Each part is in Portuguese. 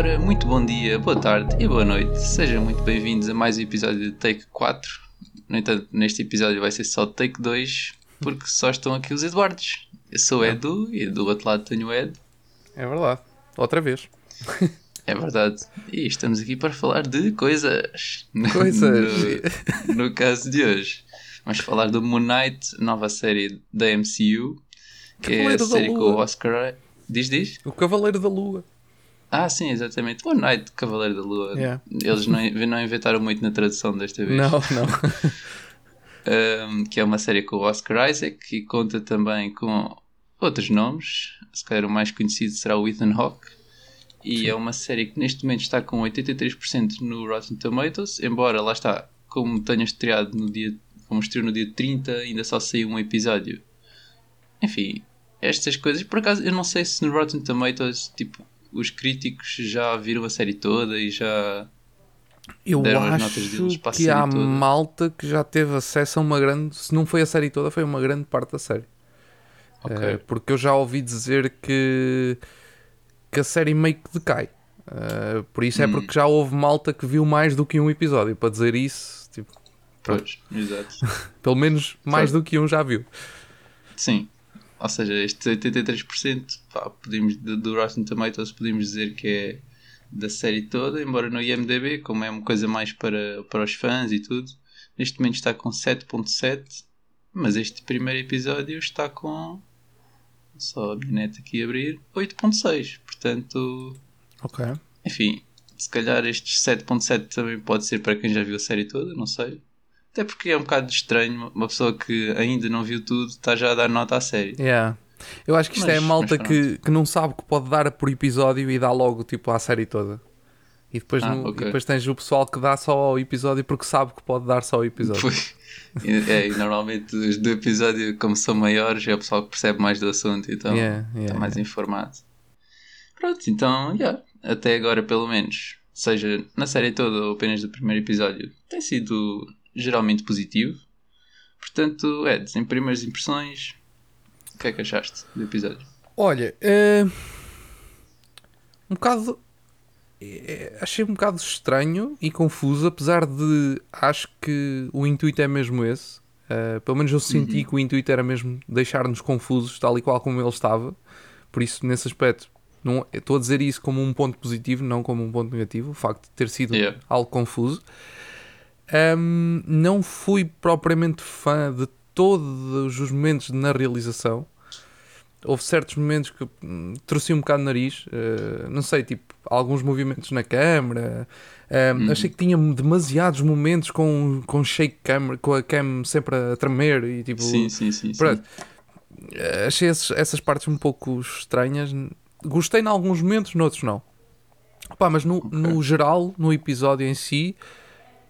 Ora, muito bom dia, boa tarde e boa noite. Sejam muito bem-vindos a mais um episódio de Take 4. No entanto, neste episódio vai ser só Take 2, porque só estão aqui os Eduardos. Eu sou o Edu e do outro lado tenho o Ed. É verdade. Outra vez. É verdade. E estamos aqui para falar de coisas. Coisas. No, no caso de hoje. Vamos falar do Moon Knight, nova série da MCU, que é a série com o Oscar. Diz, diz? O Cavaleiro da Lua. Ah, sim, exatamente. Moon Knight, Cavaleiro da Lua. Yeah. Eles não, não inventaram muito na tradução desta vez. Não, não. Um, que é uma série com o Oscar Isaac e conta também com outros nomes. Se calhar o mais conhecido será o Ethan Hawke. E é uma série que neste momento está com 83% no Rotten Tomatoes, embora lá está, como tenha estreado no dia, como estreou no dia 30, ainda só saiu um episódio. Enfim, estas coisas, por acaso eu não sei se no Rotten Tomatoes, tipo, os críticos já viram a série toda e já Eu Deram as acho notas deles para a que série há toda. malta que já teve acesso a uma grande. Se não foi a série toda, foi uma grande parte da série. Ok. Eh, porque eu já ouvi dizer que, que a série meio que decai. Eh, por isso é Hum. porque já houve malta que viu mais do que um episódio. Para dizer isso, tipo, Pois, exato. pelo menos mais do que um já viu. Sim. Ou seja, estes 83% pá, podemos, do, Rotten Tomatoes podemos dizer que é da série toda, embora no IMDB, como é uma coisa mais para, para os fãs e tudo, neste momento está com 7.7, mas este primeiro episódio está com só a minha net aqui abrir 8.6, portanto, Ok. enfim, se calhar estes 7.7 também pode ser para quem já viu a série toda, não sei. Até porque é um bocado estranho uma pessoa que ainda não viu tudo está já a dar nota à série. Yeah. Eu acho que isto Mas- é a malta que, que não sabe que pode dar por episódio e dá logo tipo à série toda. E depois, Ah, no- ok. e depois tens o pessoal que dá só ao episódio porque sabe que pode dar só ao episódio. Pois. E, é, e normalmente os do episódio, como são maiores, é o pessoal que percebe mais do assunto, então Yeah, yeah, está mais yeah. informado. Pronto, então, yeah, até agora pelo menos, seja na série toda ou apenas do primeiro episódio, tem sido geralmente positivo. Portanto, Ed, em primeiras impressões, o que é que achaste do episódio? Olha, eh, um bocado. eh, achei um bocado estranho e confuso, apesar de acho que o intuito é mesmo esse. Eh, pelo menos eu senti que o intuito era mesmo deixar-nos confusos, tal e qual como ele estava. Por isso, nesse aspecto, não, estou a dizer isso como um ponto positivo, não como um ponto negativo, o facto de ter sido Yeah. algo confuso. Ahm, não fui propriamente fã de todos os momentos na realização. Houve certos momentos que hum, torci um bocado o nariz, eh, não sei, tipo, alguns movimentos na câmera. Ahm, Uhum. Achei que tinha demasiados momentos com, com shake camera, com a cam sempre a tremer e tipo. Sim, sim, sim. sim. Pronto. Eh, Achei esses- essas partes um pouco estranhas. Gostei em alguns momentos, noutros não. Pá, mas no, no geral, no episódio em si,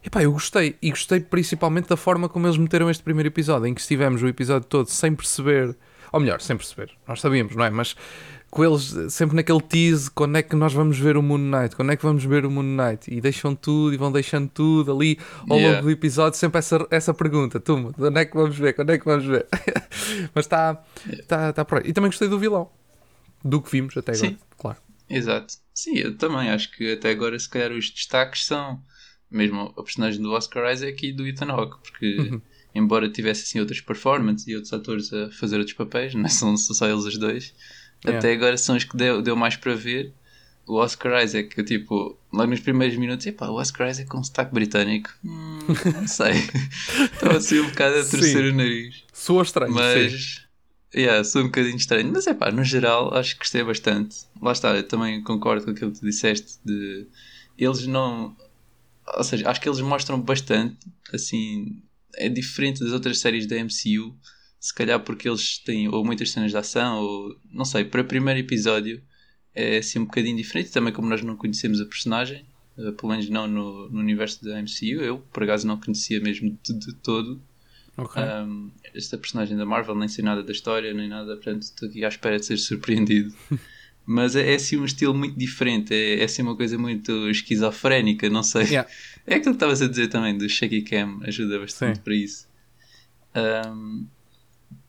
epá, eu gostei. E gostei principalmente da forma como eles meteram este primeiro episódio, em que estivemos o episódio todo sem perceber, ou melhor, sem perceber, nós sabíamos, não é? Mas com eles sempre naquele tease, quando é que nós vamos ver o Moon Knight, quando é que vamos ver o Moon Knight, e deixam tudo e vão deixando tudo ali ao Yeah. longo do episódio, sempre essa, essa pergunta, tu, quando é que vamos ver, quando é que vamos ver? Mas está tá, tá por aí. E também gostei do vilão, do que vimos até agora, Sim. claro. Exato. Sim, eu também acho que até agora, se calhar, os destaques são mesmo a personagem do Oscar Isaac e do Ethan Hawke, porque Uhum. embora tivesse assim outras performances e outros atores a fazer outros papéis, não são só eles os dois, Yeah. até agora são os que deu, deu mais para ver. O Oscar Isaac, eu, tipo, logo nos primeiros minutos, epá, o Oscar Isaac com sotaque britânico, hum, não sei, estava assim um bocado a torcer Sim. o nariz. Soa estranho, sim. Mas, yeah, sou um bocadinho estranho. Mas é pá, no geral, acho que gostei bastante. Lá está, eu também concordo com aquilo que tu disseste de eles não. Ou seja, acho que eles mostram bastante, assim, é diferente das outras séries da MCU. Se calhar porque eles têm ou muitas cenas de ação, ou não sei, para o primeiro episódio é assim um bocadinho diferente. Também como nós não conhecemos a personagem, eh, pelo menos não no, no universo da MCU, eu por acaso não conhecia mesmo de, de todo. Ok. Um, esta personagem da Marvel, nem sei nada da história, nem nada, portanto estou aqui à espera de ser surpreendido. Mas é, é assim um estilo muito diferente, é, é assim uma coisa muito esquizofrénica, não sei. Yeah. É aquilo que estavas a dizer também do Shaky Cam, ajuda bastante Sim. para isso. Um,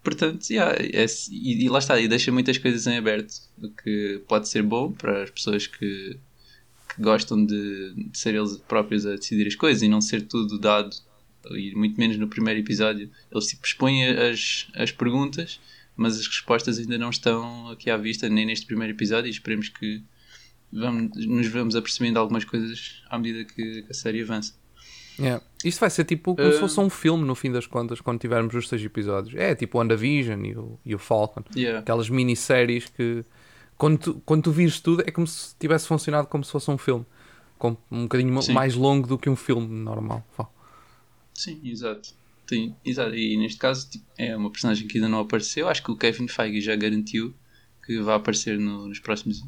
portanto, yeah, é- e, e lá está, e deixa muitas coisas em aberto, o que pode ser bom para as pessoas que, que gostam de, de, ser eles próprios a decidir as coisas e não ser tudo dado, e muito menos no primeiro episódio. Eles tipo, expõem as, as perguntas, mas as respostas ainda não estão aqui à vista, nem neste primeiro episódio, e esperemos que vamos, nos vamos apercebendo algumas coisas à medida que, que a série avança. Yeah. Isto vai ser tipo como uh... se fosse um filme no fim das contas quando tivermos os seis episódios. É tipo o WandaVision e o, e o Falcon. Yeah. Aquelas minisséries que quando tu, quando tu vires tudo é como se tivesse funcionado como se fosse um filme. Com um bocadinho Sim. mais longo do que um filme normal. Sim, exato. Sim, exato. E neste caso tipo, é uma personagem que ainda não apareceu. Acho que o Kevin Feige já garantiu que vai aparecer no, nos próximos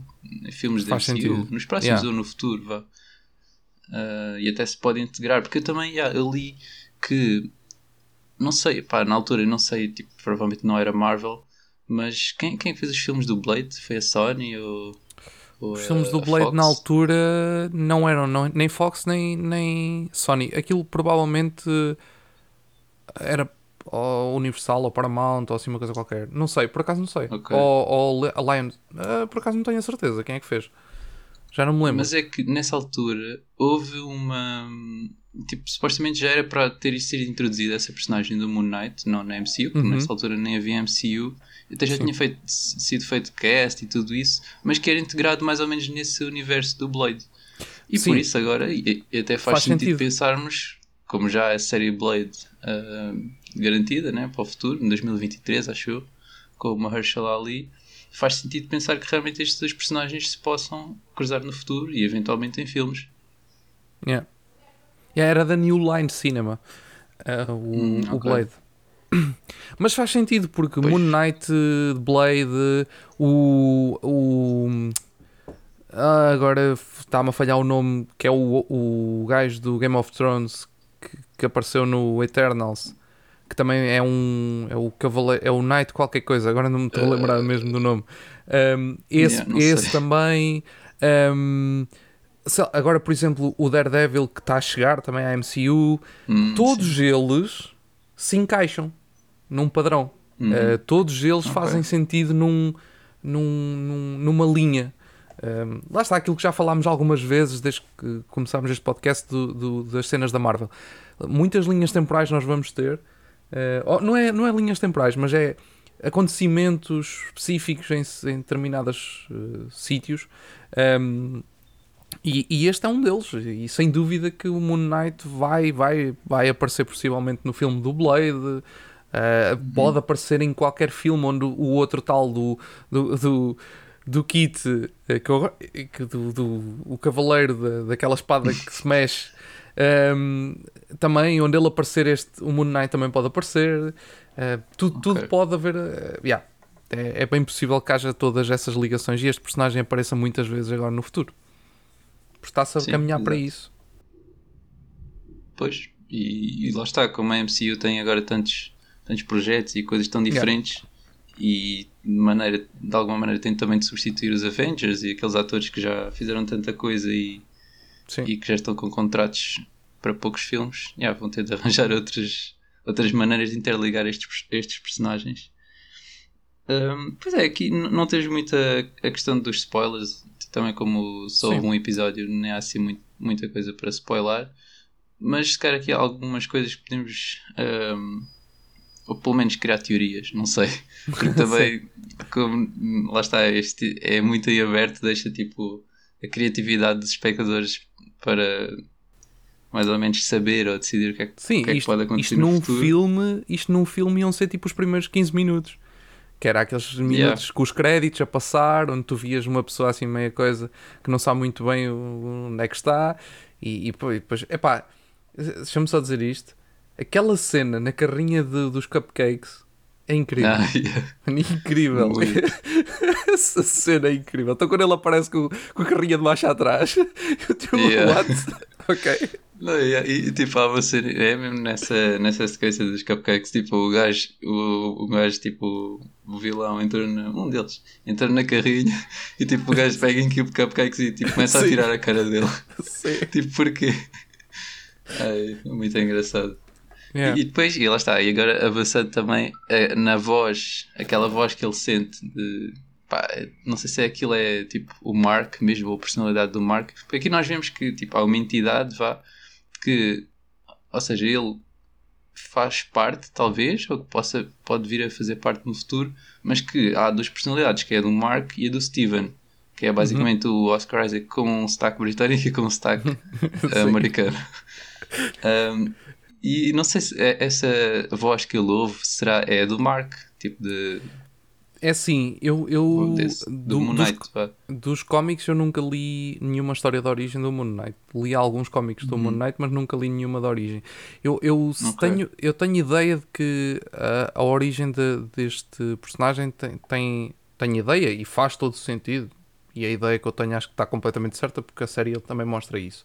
filmes da MCU. Sentido. Nos próximos yeah. ou no futuro, vá. Uh, e até se pode integrar, porque eu também yeah, eu li que não sei, pá, na altura eu não sei, tipo, provavelmente não era Marvel, mas quem, quem fez os filmes do Blade? Foi a Sony ou, ou Os filmes do Blade Fox? na altura não eram não, nem Fox nem, nem Sony. Aquilo provavelmente era ou Universal ou Paramount ou assim uma coisa qualquer. Não sei, por acaso não sei. Okay. Ou, ou Lion, uh, por acaso não tenho a certeza quem é que fez. Já não me lembro. Mas é que nessa altura houve uma. Tipo, supostamente já era para ter sido introduzida essa personagem do Moon Knight, não na MCU, porque uhum. nessa altura nem havia MCU. Até já Sim. tinha feito, sido feito cast e tudo isso, mas que era integrado mais ou menos nesse universo do Blade. E Sim. por isso agora, e, e até faz, faz sentido, sentido, pensarmos, como já a série Blade uh, garantida né, para o futuro, em 2023, acho eu, com o Mahershala Ali faz sentido pensar que realmente estes dois personagens se possam cruzar no futuro e eventualmente em filmes. Yeah. yeah era da New Line Cinema, uh, o, hum, okay. o Blade. Mas faz sentido porque pois. Moon Knight, Blade, o. o ah, agora está-me a falhar o nome que é o, o gajo do Game of Thrones que, que apareceu no Eternals que também é um é o cavaleiro, é o Knight qualquer coisa, agora não me estou a lembrar uh, mesmo do nome. Um, esse yeah, esse também. Um, agora, por exemplo, o Daredevil que está a chegar também à MCU, hum, todos sim. eles se encaixam num padrão. Uhum. Uh, todos eles okay. fazem sentido num, num, num numa linha. Um, lá está aquilo que já falámos algumas vezes desde que começámos este podcast do, do, das cenas da Marvel. Muitas linhas temporais nós vamos ter Uh, não, é, não é linhas temporais, mas é acontecimentos específicos em, em determinados uh, sítios. Um, e, e, este é um deles, e sem dúvida que o Moon Knight vai, vai, vai aparecer possivelmente no filme do Blade, uh, pode aparecer em qualquer filme onde o outro tal do, do, do, do Kit, que, do, do, o cavaleiro da, daquela espada que se mexe, um, também, onde ele aparecer, este, o Moon Knight também pode aparecer. Uh, tudo, okay. tudo pode haver. Uh, yeah. é, é, bem possível que haja todas essas ligações e este personagem apareça muitas vezes agora no futuro. Porque está-se a Sim, caminhar para isso. Pois, e, e, lá está, como a MCU tem agora tantos, tantos projetos e coisas tão diferentes. Yeah. E de, maneira, de alguma maneira tem também de substituir os Avengers e aqueles atores que já fizeram tanta coisa e Sim. e que já estão com contratos para poucos filmes, yeah, vão ter de arranjar outras, outras maneiras de interligar estes, estes personagens. Um, pois é, aqui não tens muita a questão dos spoilers, também como só houve um episódio, nem há assim muito, muita coisa para spoiler, mas se calhar aqui há algumas coisas que podemos, um, ou pelo menos criar teorias, não sei, porque também, como lá está, este é muito aí aberto, deixa tipo a criatividade dos espectadores para mais ou menos saber ou decidir o que é que, Sim, que, é que pode acontecer isto num futuro. Filme, isto num filme iam ser tipo os primeiros 15 minutos. Que era aqueles minutos yeah. com os créditos a passar, onde tu vias uma pessoa assim meia coisa que não sabe muito bem onde é que está. E, e depois, epá, deixa-me só dizer isto. Aquela cena na carrinha de, dos cupcakes é incrível. Ah, yeah. Incrível. Essa cena é incrível. Então quando ele aparece com, com a carrinha de marcha atrás, eu tenho yeah. what? ok. Não, yeah. e tipo, há uma cena, é mesmo nessa, nessa sequência dos cupcakes, tipo, o gajo, o, o gajo, tipo, o vilão entrou na, um deles, entrou na carrinha e tipo, o gajo pega em cupcakes e tipo, começa Sim. a tirar a cara dele. Sim. tipo, porquê? Ai, muito engraçado. Yeah. E, depois, e lá está, e agora avançando também uh, na voz, aquela voz que ele sente de pá, não sei se é aquilo é tipo o Mark mesmo, ou a personalidade do Mark. Porque aqui nós vemos que tipo, há uma entidade, vá, que, ou seja, ele faz parte, talvez, ou que possa, pode vir a fazer parte no futuro, mas que há duas personalidades, que é a do Mark e a do Steven, que é basicamente uhum. o Oscar Isaac com um sotaque britânico e com um sotaque americano. um, e não sei se é, essa voz que ele ouve será é do Mark, tipo de é assim, eu, eu Desse, do, do dos, dos cómics eu nunca li nenhuma história de origem do Moon Knight. Li alguns cómics do uhum. Moon Knight, mas nunca li nenhuma de origem. Eu, eu, okay. tenho, eu tenho ideia de que a, a origem de, deste personagem tem, tem, tem ideia e faz todo sentido. E a ideia que eu tenho acho que está completamente certa, porque a série também mostra isso.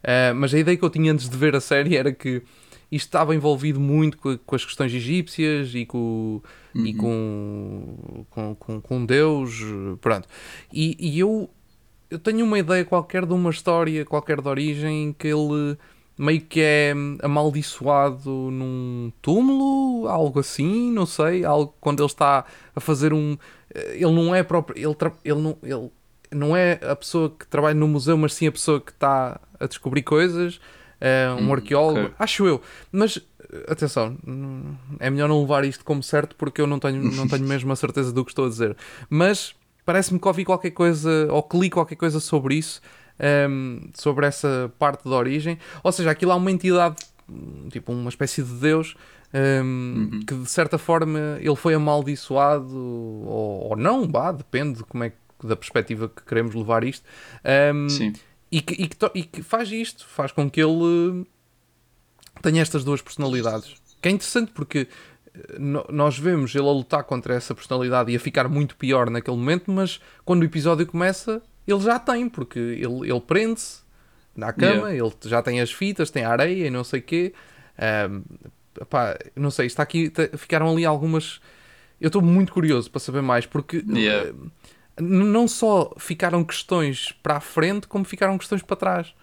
Uh, mas a ideia que eu tinha antes de ver a série era que isto estava envolvido muito com, com as questões egípcias e com, uhum. e com, com, com, com, Deus, pronto. E, e, eu, eu tenho uma ideia qualquer de uma história, qualquer de origem, que ele meio que é amaldiçoado num túmulo, algo assim, não sei, algo quando ele está a fazer um... Ele não é próprio... Ele, ele, não, ele não é a pessoa que trabalha no museu, mas sim a pessoa que está a descobrir coisas é um hum, arqueólogo, okay. acho eu. Mas atenção, é melhor não levar isto como certo porque eu não tenho, não tenho mesmo a certeza do que estou a dizer. Mas parece-me que ouvi qualquer coisa ou que li qualquer coisa sobre isso, um, ehm, sobre essa parte da origem. Ou seja, aquilo há uma entidade, tipo uma espécie de Deus. Um, ehm, uhum. que de certa forma ele foi amaldiçoado ou, ou não, bah, depende de como é da perspectiva que queremos levar isto. Um, ehm, Sim e que, e, que e que, faz isto, faz com que ele tenha estas duas personalidades. Que é interessante porque eh, nós vemos ele a lutar contra essa personalidade e a ficar muito pior naquele momento, mas quando o episódio começa, ele já tem, porque ele, ele prende-se na cama, yeah. ele já tem as fitas, tem a areia e não sei o quê. Um, não sei, está aqui, ficaram ali algumas. Eu estou muito curioso para saber mais, porque yeah. uh, não só ficaram questões para a frente, como ficaram questões para trás.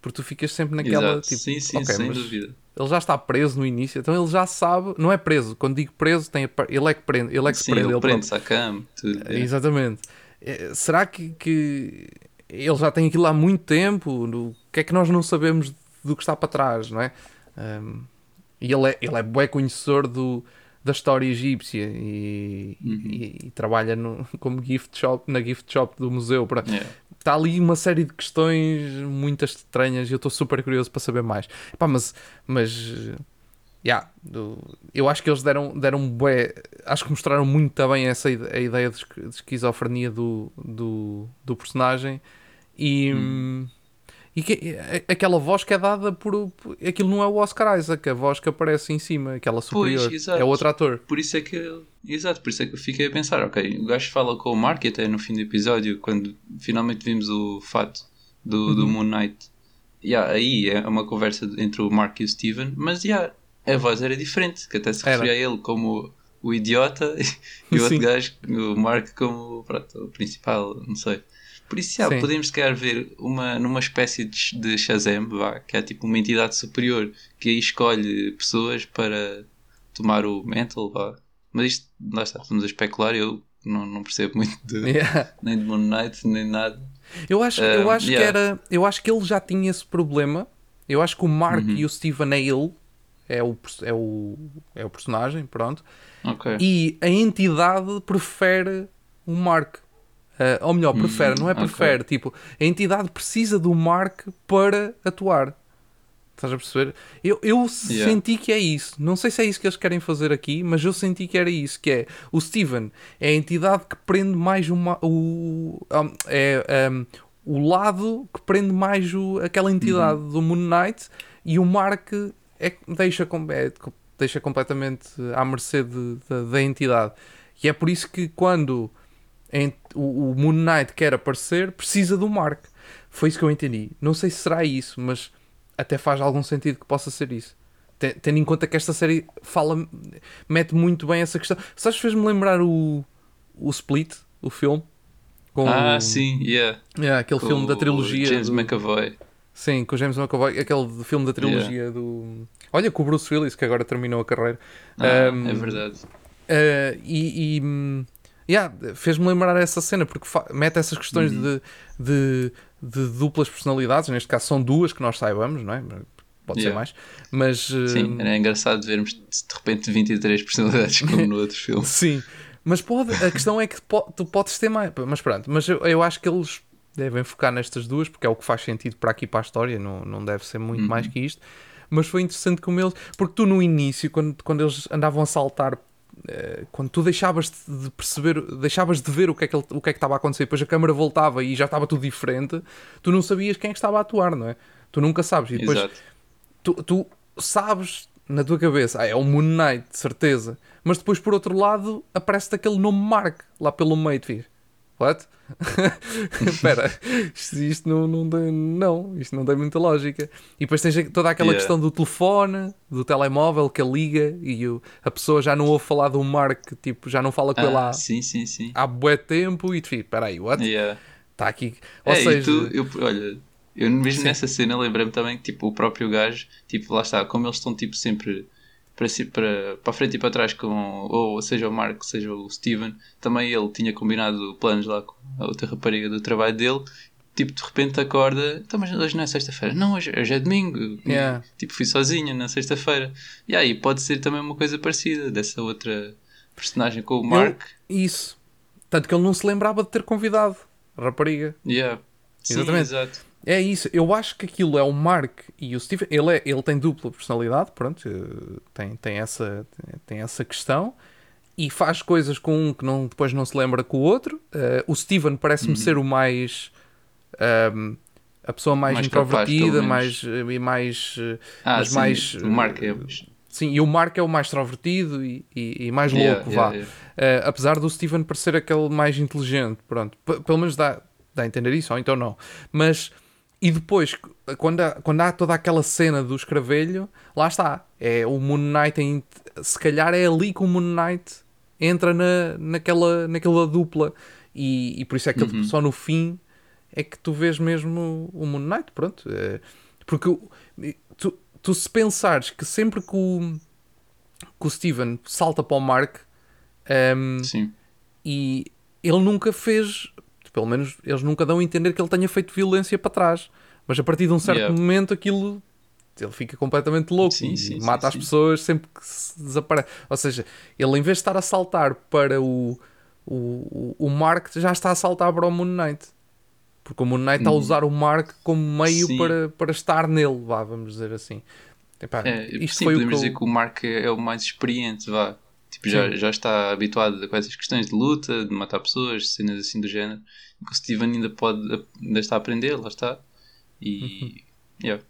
Porque tu ficas sempre naquela Exato. tipo. Sim, sim, okay, sem dúvida. Ele já está preso no início, então ele já sabe, não é preso, quando digo preso, tem ele é que prende, ele é que sim, prende. Ele, à cama, tudo. É. Exatamente. É, será que, que ele já tem aquilo há muito tempo? O que é que nós não sabemos do que está para trás, não é? Um, e ele é, ele é bem conhecedor do, da história egípcia e, uhum. e, e trabalha no, como gift shop, na gift shop do museu. Para, yeah. Está ali uma série de questões muitas estranhas e eu estou super curioso para saber mais. Mas, mas yeah, eu acho que eles deram, deram bué, acho que mostraram muito bem essa a ideia de, esquizofrenia do, do, do personagem e. Hum e que, aquela voz que é dada por, por, Aquilo não é o Oscar Isaac, a voz que aparece em cima, aquela superior. Pois, é outro ator. Por isso é que. Exato, por isso é que eu fiquei a pensar, ok, o gajo fala com o Mark até no fim do episódio, quando finalmente vimos o fato do, uhum. do Moon Knight. Yeah, aí é uma conversa entre o Mark e o Steven, mas yeah, a voz era diferente, que até se referia a ele como o idiota e o outro gajo, o Mark, como pronto, o principal, não sei. Por isso, já, podemos, se calhar, ver uma, numa espécie de, de Shazam, vá, que é tipo uma entidade superior que aí escolhe pessoas para tomar o mental, vá. Mas isto, lá está, estamos a especular, eu não, não percebo muito de, yeah. nem de Moon Knight, nem nada. Eu acho, uh, eu acho yeah. que era. Eu acho que ele já tinha esse problema. Eu acho que o Mark uhum. e o Steven é ele. É o, é, o, é o personagem, pronto. Okay. E a entidade prefere o Mark. Uh, ou melhor, prefere, não é prefere, okay. tipo, a entidade precisa do Mark para atuar. Estás a perceber? Eu, eu yeah. senti que é isso. Não sei se é isso que eles querem fazer aqui, mas eu senti que era isso. Que é o Steven é a entidade que prende mais uma, o, um, é, um, o lado que prende mais o, aquela entidade uhum. do Moon Knight e o Mark é, deixa, é, deixa completamente à mercê de, de, da entidade. E é por isso que quando o, o Moon Knight quer aparecer, precisa do Mark. Foi isso que eu entendi. Não sei se será isso, mas até faz algum sentido que possa ser isso. Tendo em conta que esta série fala, mete muito bem essa questão. Sabes, fez-me lembrar o, o Split, o filme? Com ah, o, sim, yeah. yeah aquele com filme da trilogia. James do, McAvoy. Sim, com o James McAvoy, aquele filme da trilogia yeah. do. Olha, com o Bruce Willis, que agora terminou a carreira. Ah, um, é verdade. Uh, e, e Yeah, Fez-me lembrar essa cena, porque mete essas questões Uhum. de, de, de duplas personalidades, neste caso são duas que nós saibamos, não é? Pode ser Yeah. mais, mas Sim, era engraçado vermos de repente 23 personalidades como no outro filme. Sim, mas pode, a questão é que tu podes ter mais. Mas pronto, mas eu, eu acho que eles devem focar nestas duas porque é o que faz sentido para aqui para a história, não, não deve ser muito mais que isto. Mas foi interessante como eles. Porque tu no início, quando, quando eles andavam a saltar, quando tu deixavas de perceber, deixavas de ver o que, é que ele- o que é que estava a acontecer, depois a câmera voltava e já estava tudo diferente, tu não sabias quem é que estava a atuar, não é? Tu nunca sabes. E depois tu, tu sabes na tua cabeça, ah, é o Moon Knight, de certeza. Mas depois, por outro lado, aparece-te aquele nome Mark lá pelo meio, tu What? Espera, isto, isto não, não tem. Não, isto não tem muita lógica. E depois tens toda aquela Yeah. questão do telefone, do telemóvel que ele liga e o- a pessoa já não ouve falar do Mark, tipo, já não fala com ele Ah, há, sim, sim, sim. há bué tempo e tu fica, espera aí, what? Está Yeah. aqui. Ou É, seja, tu, eu, olha, eu mesmo Sim. nessa cena lembrei-me também que tipo, o próprio gajo, tipo, lá está, como eles estão tipo sempre para, para, para a frente e para trás com, ou seja o Mark, seja o Steven, também ele tinha combinado planos lá com a outra rapariga do trabalho dele, tipo, de repente acorda, então mas hoje não é sexta-feira, não, hoje, hoje é domingo, Yeah. tipo, fui sozinha na sexta-feira, e aí pode ser também uma coisa parecida dessa outra personagem com o Mark, isso. Tanto que ele não se lembrava de ter convidado a rapariga. yeah. Sim, Exatamente. exato. É isso, eu acho que aquilo é o Mark e o Steven. Ele, é, ele tem dupla personalidade, pronto, eh, tem, tem, essa, tem essa questão e faz coisas com um que não, depois não se lembra com o outro. Eh, o Steven parece-me Uhum. ser o mais. ahm, a pessoa mais, Mais capaz, introvertida, pelo mais, eh, e mais. Ah, mas sim, mais. o Mark é... Sim, e o Mark é o mais extrovertido e, e, e mais louco, Yeah, vá. yeah. Eh, apesar do Steven parecer aquele mais inteligente, pronto, P- pelo menos dá, dá a entender isso, ou então não. Mas, e depois, quando há, quando há toda aquela cena do escravelho, lá está, é o Moon Knight, em- se calhar é ali que o Moon Knight entra na, naquela, naquela dupla, e, e por isso é que Uhum. só no fim é que tu vês mesmo o Moon Knight, pronto. eh, porque tu, tu se pensares que sempre que o, que o Steven salta para o Mark, ehm, Sim. e ele nunca fez, pelo menos eles nunca dão a entender que ele tenha feito violência para trás. Mas a partir de um certo Yeah. momento aquilo ele fica completamente louco Sim, e sim, sim, mata as sim. pessoas sempre que se desaparece. Ou seja, ele em vez de estar a saltar para o, o, o Mark, já está a saltar para o Moon Knight. Porque o Moon Knight está a usar o Mark como meio Hum. Para, para estar nele, vá, vamos dizer assim. Epá, É, isto sim, foi o podemos que eu- dizer que o Mark é, é o mais experiente, vá. Tipo, já, Sim. já está habituado com essas questões de luta, de matar pessoas, cenas assim do género. Que o Steven ainda pode, ainda está a aprender, lá está. E, yeah.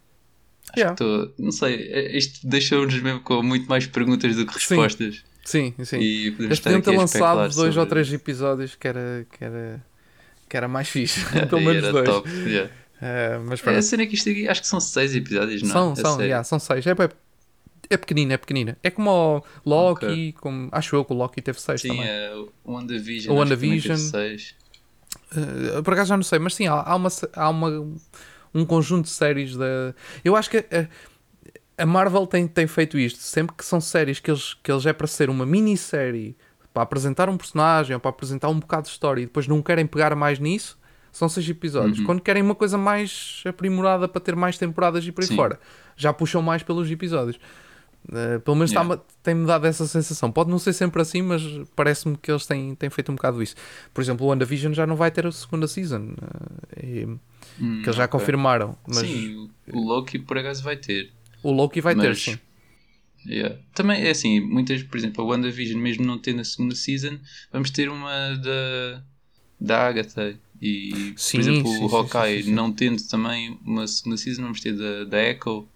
Acho Yeah. que estou, não sei, é- isto deixou-nos mesmo com muito mais perguntas do que Sim. respostas. Sim, sim. E podemos estar aqui ter lançado dois ou sobre- três episódios que era, que era, que era mais fixe. É, Pelo menos dois. top, yeah. Eh, mas É, a cena é que isto aqui, acho que são seis episódios, não é? são, A são, yeah, são seis. É, bué- é pequenina, é pequenina. É como o Loki, Ok. como, acho eu que o Loki teve seis Sim, também. é, o WandaVision, O WandaVision. Eh, por acaso já não sei, mas sim, há, há uma, há uma, um conjunto de séries da. Eu acho que a, a Marvel tem, tem feito isto. Sempre que são séries que eles, que eles é para ser uma minissérie para apresentar um personagem ou para apresentar um bocado de história e depois não querem pegar mais nisso, são seis episódios. Uhum. Quando querem uma coisa mais aprimorada para ter mais temporadas e por aí Sim. fora, já puxam mais pelos episódios. Eh, pelo menos Yeah. tem-me dado essa sensação. Pode não ser sempre assim, mas parece-me que eles têm, têm feito um bocado isso. Por exemplo, o WandaVision já não vai ter a segunda season, eh, e- Hum, que eles já ok. confirmaram. Mas Sim, o Loki por acaso vai ter. o Loki vai ter, mas- sim. Yeah. Também é assim, muitas, por exemplo, a WandaVision, mesmo não tendo a segunda season, vamos ter uma da, da Agatha. E, Sim, por exemplo, sim, o Hawkeye sim. não tendo também uma segunda season, vamos ter da, da Echo.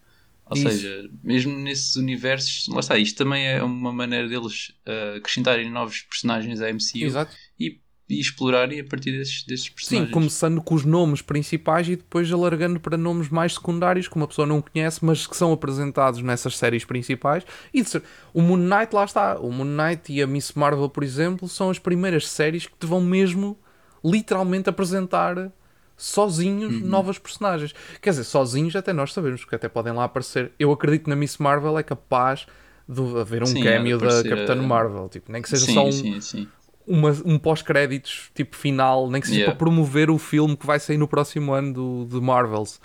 Ou Isso. seja, mesmo nesses universos, lá está, isto também é uma maneira deles ah, acrescentarem novos personagens à MCU Exato. e, e explorarem a partir desses, desses Sim, personagens. começando com os nomes principais e depois alargando para nomes mais secundários que uma pessoa não conhece, mas que são apresentados nessas séries principais. E o Moon Knight, lá está. O Moon Knight e a Miss Marvel, por exemplo, são as primeiras séries que te vão mesmo literalmente apresentar sozinhos Uhum. novas personagens. Quer dizer, sozinhos até nós sabemos, que até podem lá aparecer. Eu acredito na Miss Marvel é capaz de haver um Sim, cameo da Capitã a- Marvel, tipo, nem que seja sim, só um, sim, sim. uma, um pós-créditos tipo final, nem que seja Yeah. para promover o filme que vai sair no próximo ano do, de Marvels.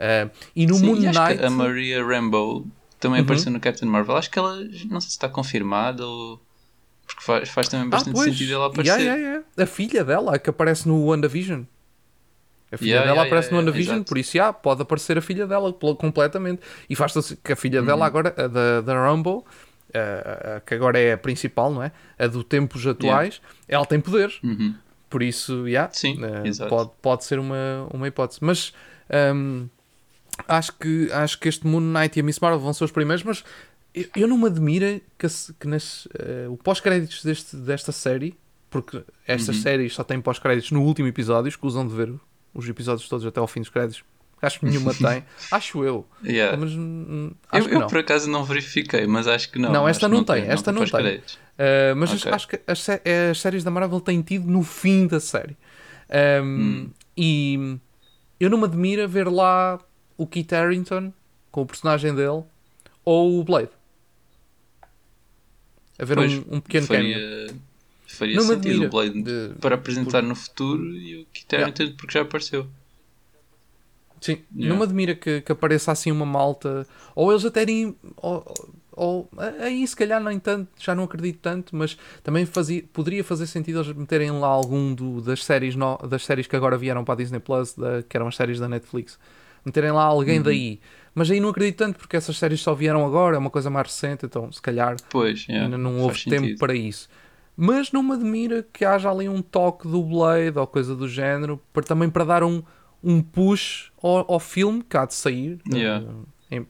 Uh, e no Moon Knight. a Maria Rambeau também Uhum. apareceu no Captain Marvel. Acho que ela, não sei se está confirmada ou. Porque faz, faz também bastante sentido ela aparecer. Ah, Yeah, yeah. A filha dela, que aparece no WandaVision. A filha Yeah, dela yeah, aparece yeah, no yeah, exato. por isso já pode aparecer a filha dela pl- completamente. E faz-se que a filha Uhum. dela agora, a da, da Rumble, a- a- que agora é a principal, não é? A do tempos atuais, ela tem poderes. Uhum. Por isso, yeah, Sim, exato. pode, pode ser uma, uma hipótese. Mas hum, acho, que, acho que este Moon Knight e a Miss Marvel vão ser os primeiros, mas eu, eu não me admira que, que nas, eh, o pós-créditos desta série, porque estas Uhum. séries só têm pós-créditos no último episódio, escusam de ver os episódios todos até ao fim dos créditos. Acho que nenhuma tem. Acho eu. Yeah. Mas hum, acho Eu, eu não. por acaso não verifiquei, mas acho que não. Não, esta que não tem, esta não tem. pós-créditos. Uh, mas as- Ok. acho que as, as séries da Marvel têm tido no fim da série. Um, Hum. E eu não me admira ver lá o Kit Harington com o personagem dele ou o Blade. A ver um, um pequeno cameo. faria, faria Não sentido o Blade de- para apresentar no futuro e o Kit Harington porque já apareceu. Sim, Yeah. não me admira que, que apareça assim uma malta. Ou eles até nem. Ou, ou- aí se calhar nem tanto, já não acredito tanto, mas também fazia, poderia fazer sentido eles meterem lá algum do, das, séries no- das séries que agora vieram para a Disney Plus, da- que eram as séries da Netflix. Meterem lá alguém Uhum. daí. Mas aí não acredito tanto porque essas séries só vieram agora, é uma coisa mais recente, então se calhar Pois, yeah, ainda não houve tempo sentido. para isso. Mas não me admira que haja ali um toque do Blade ou coisa do género, para, também para dar um, um push ao, ao filme que há de sair Yeah. eh, em-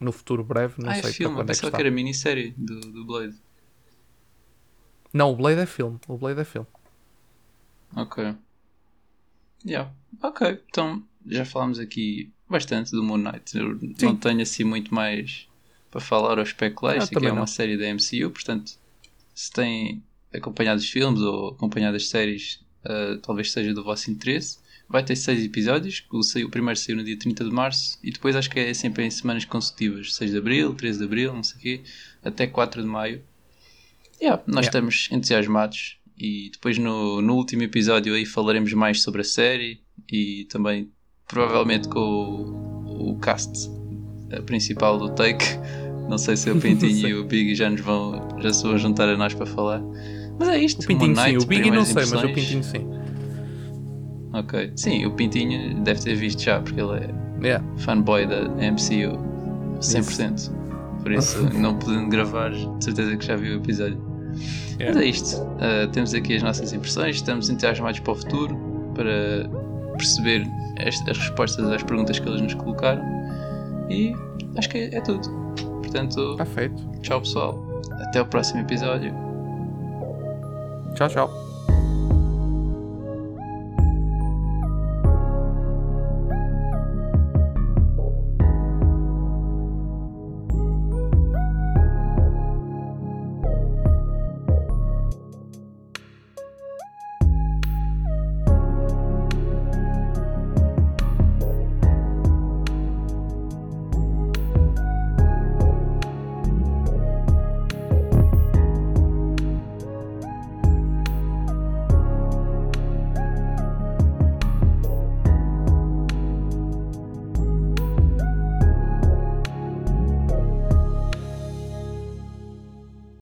no futuro breve. Não ah, sei é filme, eu quando é que pensava está. que era minissérie do, do Blade. Não, o Blade é filme. O Blade é filme. Ok. Yeah. Ok, então já falámos aqui bastante do Moon Knight. Eu Sim. não tenho assim muito mais para falar ou especular. Isto aqui é uma não. série da MCU, portanto, se têm acompanhado os filmes ou acompanhado as séries, ah, talvez seja do vosso interesse. Vai ter seis episódios. O primeiro saiu no dia 30 de março e depois acho que é sempre em semanas consecutivas 6 de abril, 13 de abril, não sei o quê, até 4 de maio. Yeah, nós Yeah. estamos entusiasmados e depois no, no último episódio aí falaremos mais sobre a série e também provavelmente com o, o cast eh, principal do Take. Não sei se o Pintinho e o Big já nos vão já se vão juntar a nós para falar. Mas é isto. O Pintinho sim, o Biggie não sei, mas o. Pintinho sim. Ok. Sim, o Pintinho deve ter visto já porque ele é Yeah. fanboy da MCU 100%. Por isso, não podendo gravar, de certeza que já viu o episódio. Yeah. Mas é isto. Uh, temos aqui as nossas impressões, estamos entusiasmados para o futuro, para perceber as, as respostas às perguntas que eles nos colocaram. E acho que é, é tudo. Portanto, Está feito. tchau pessoal. Até o próximo episódio. Tchau, tchau.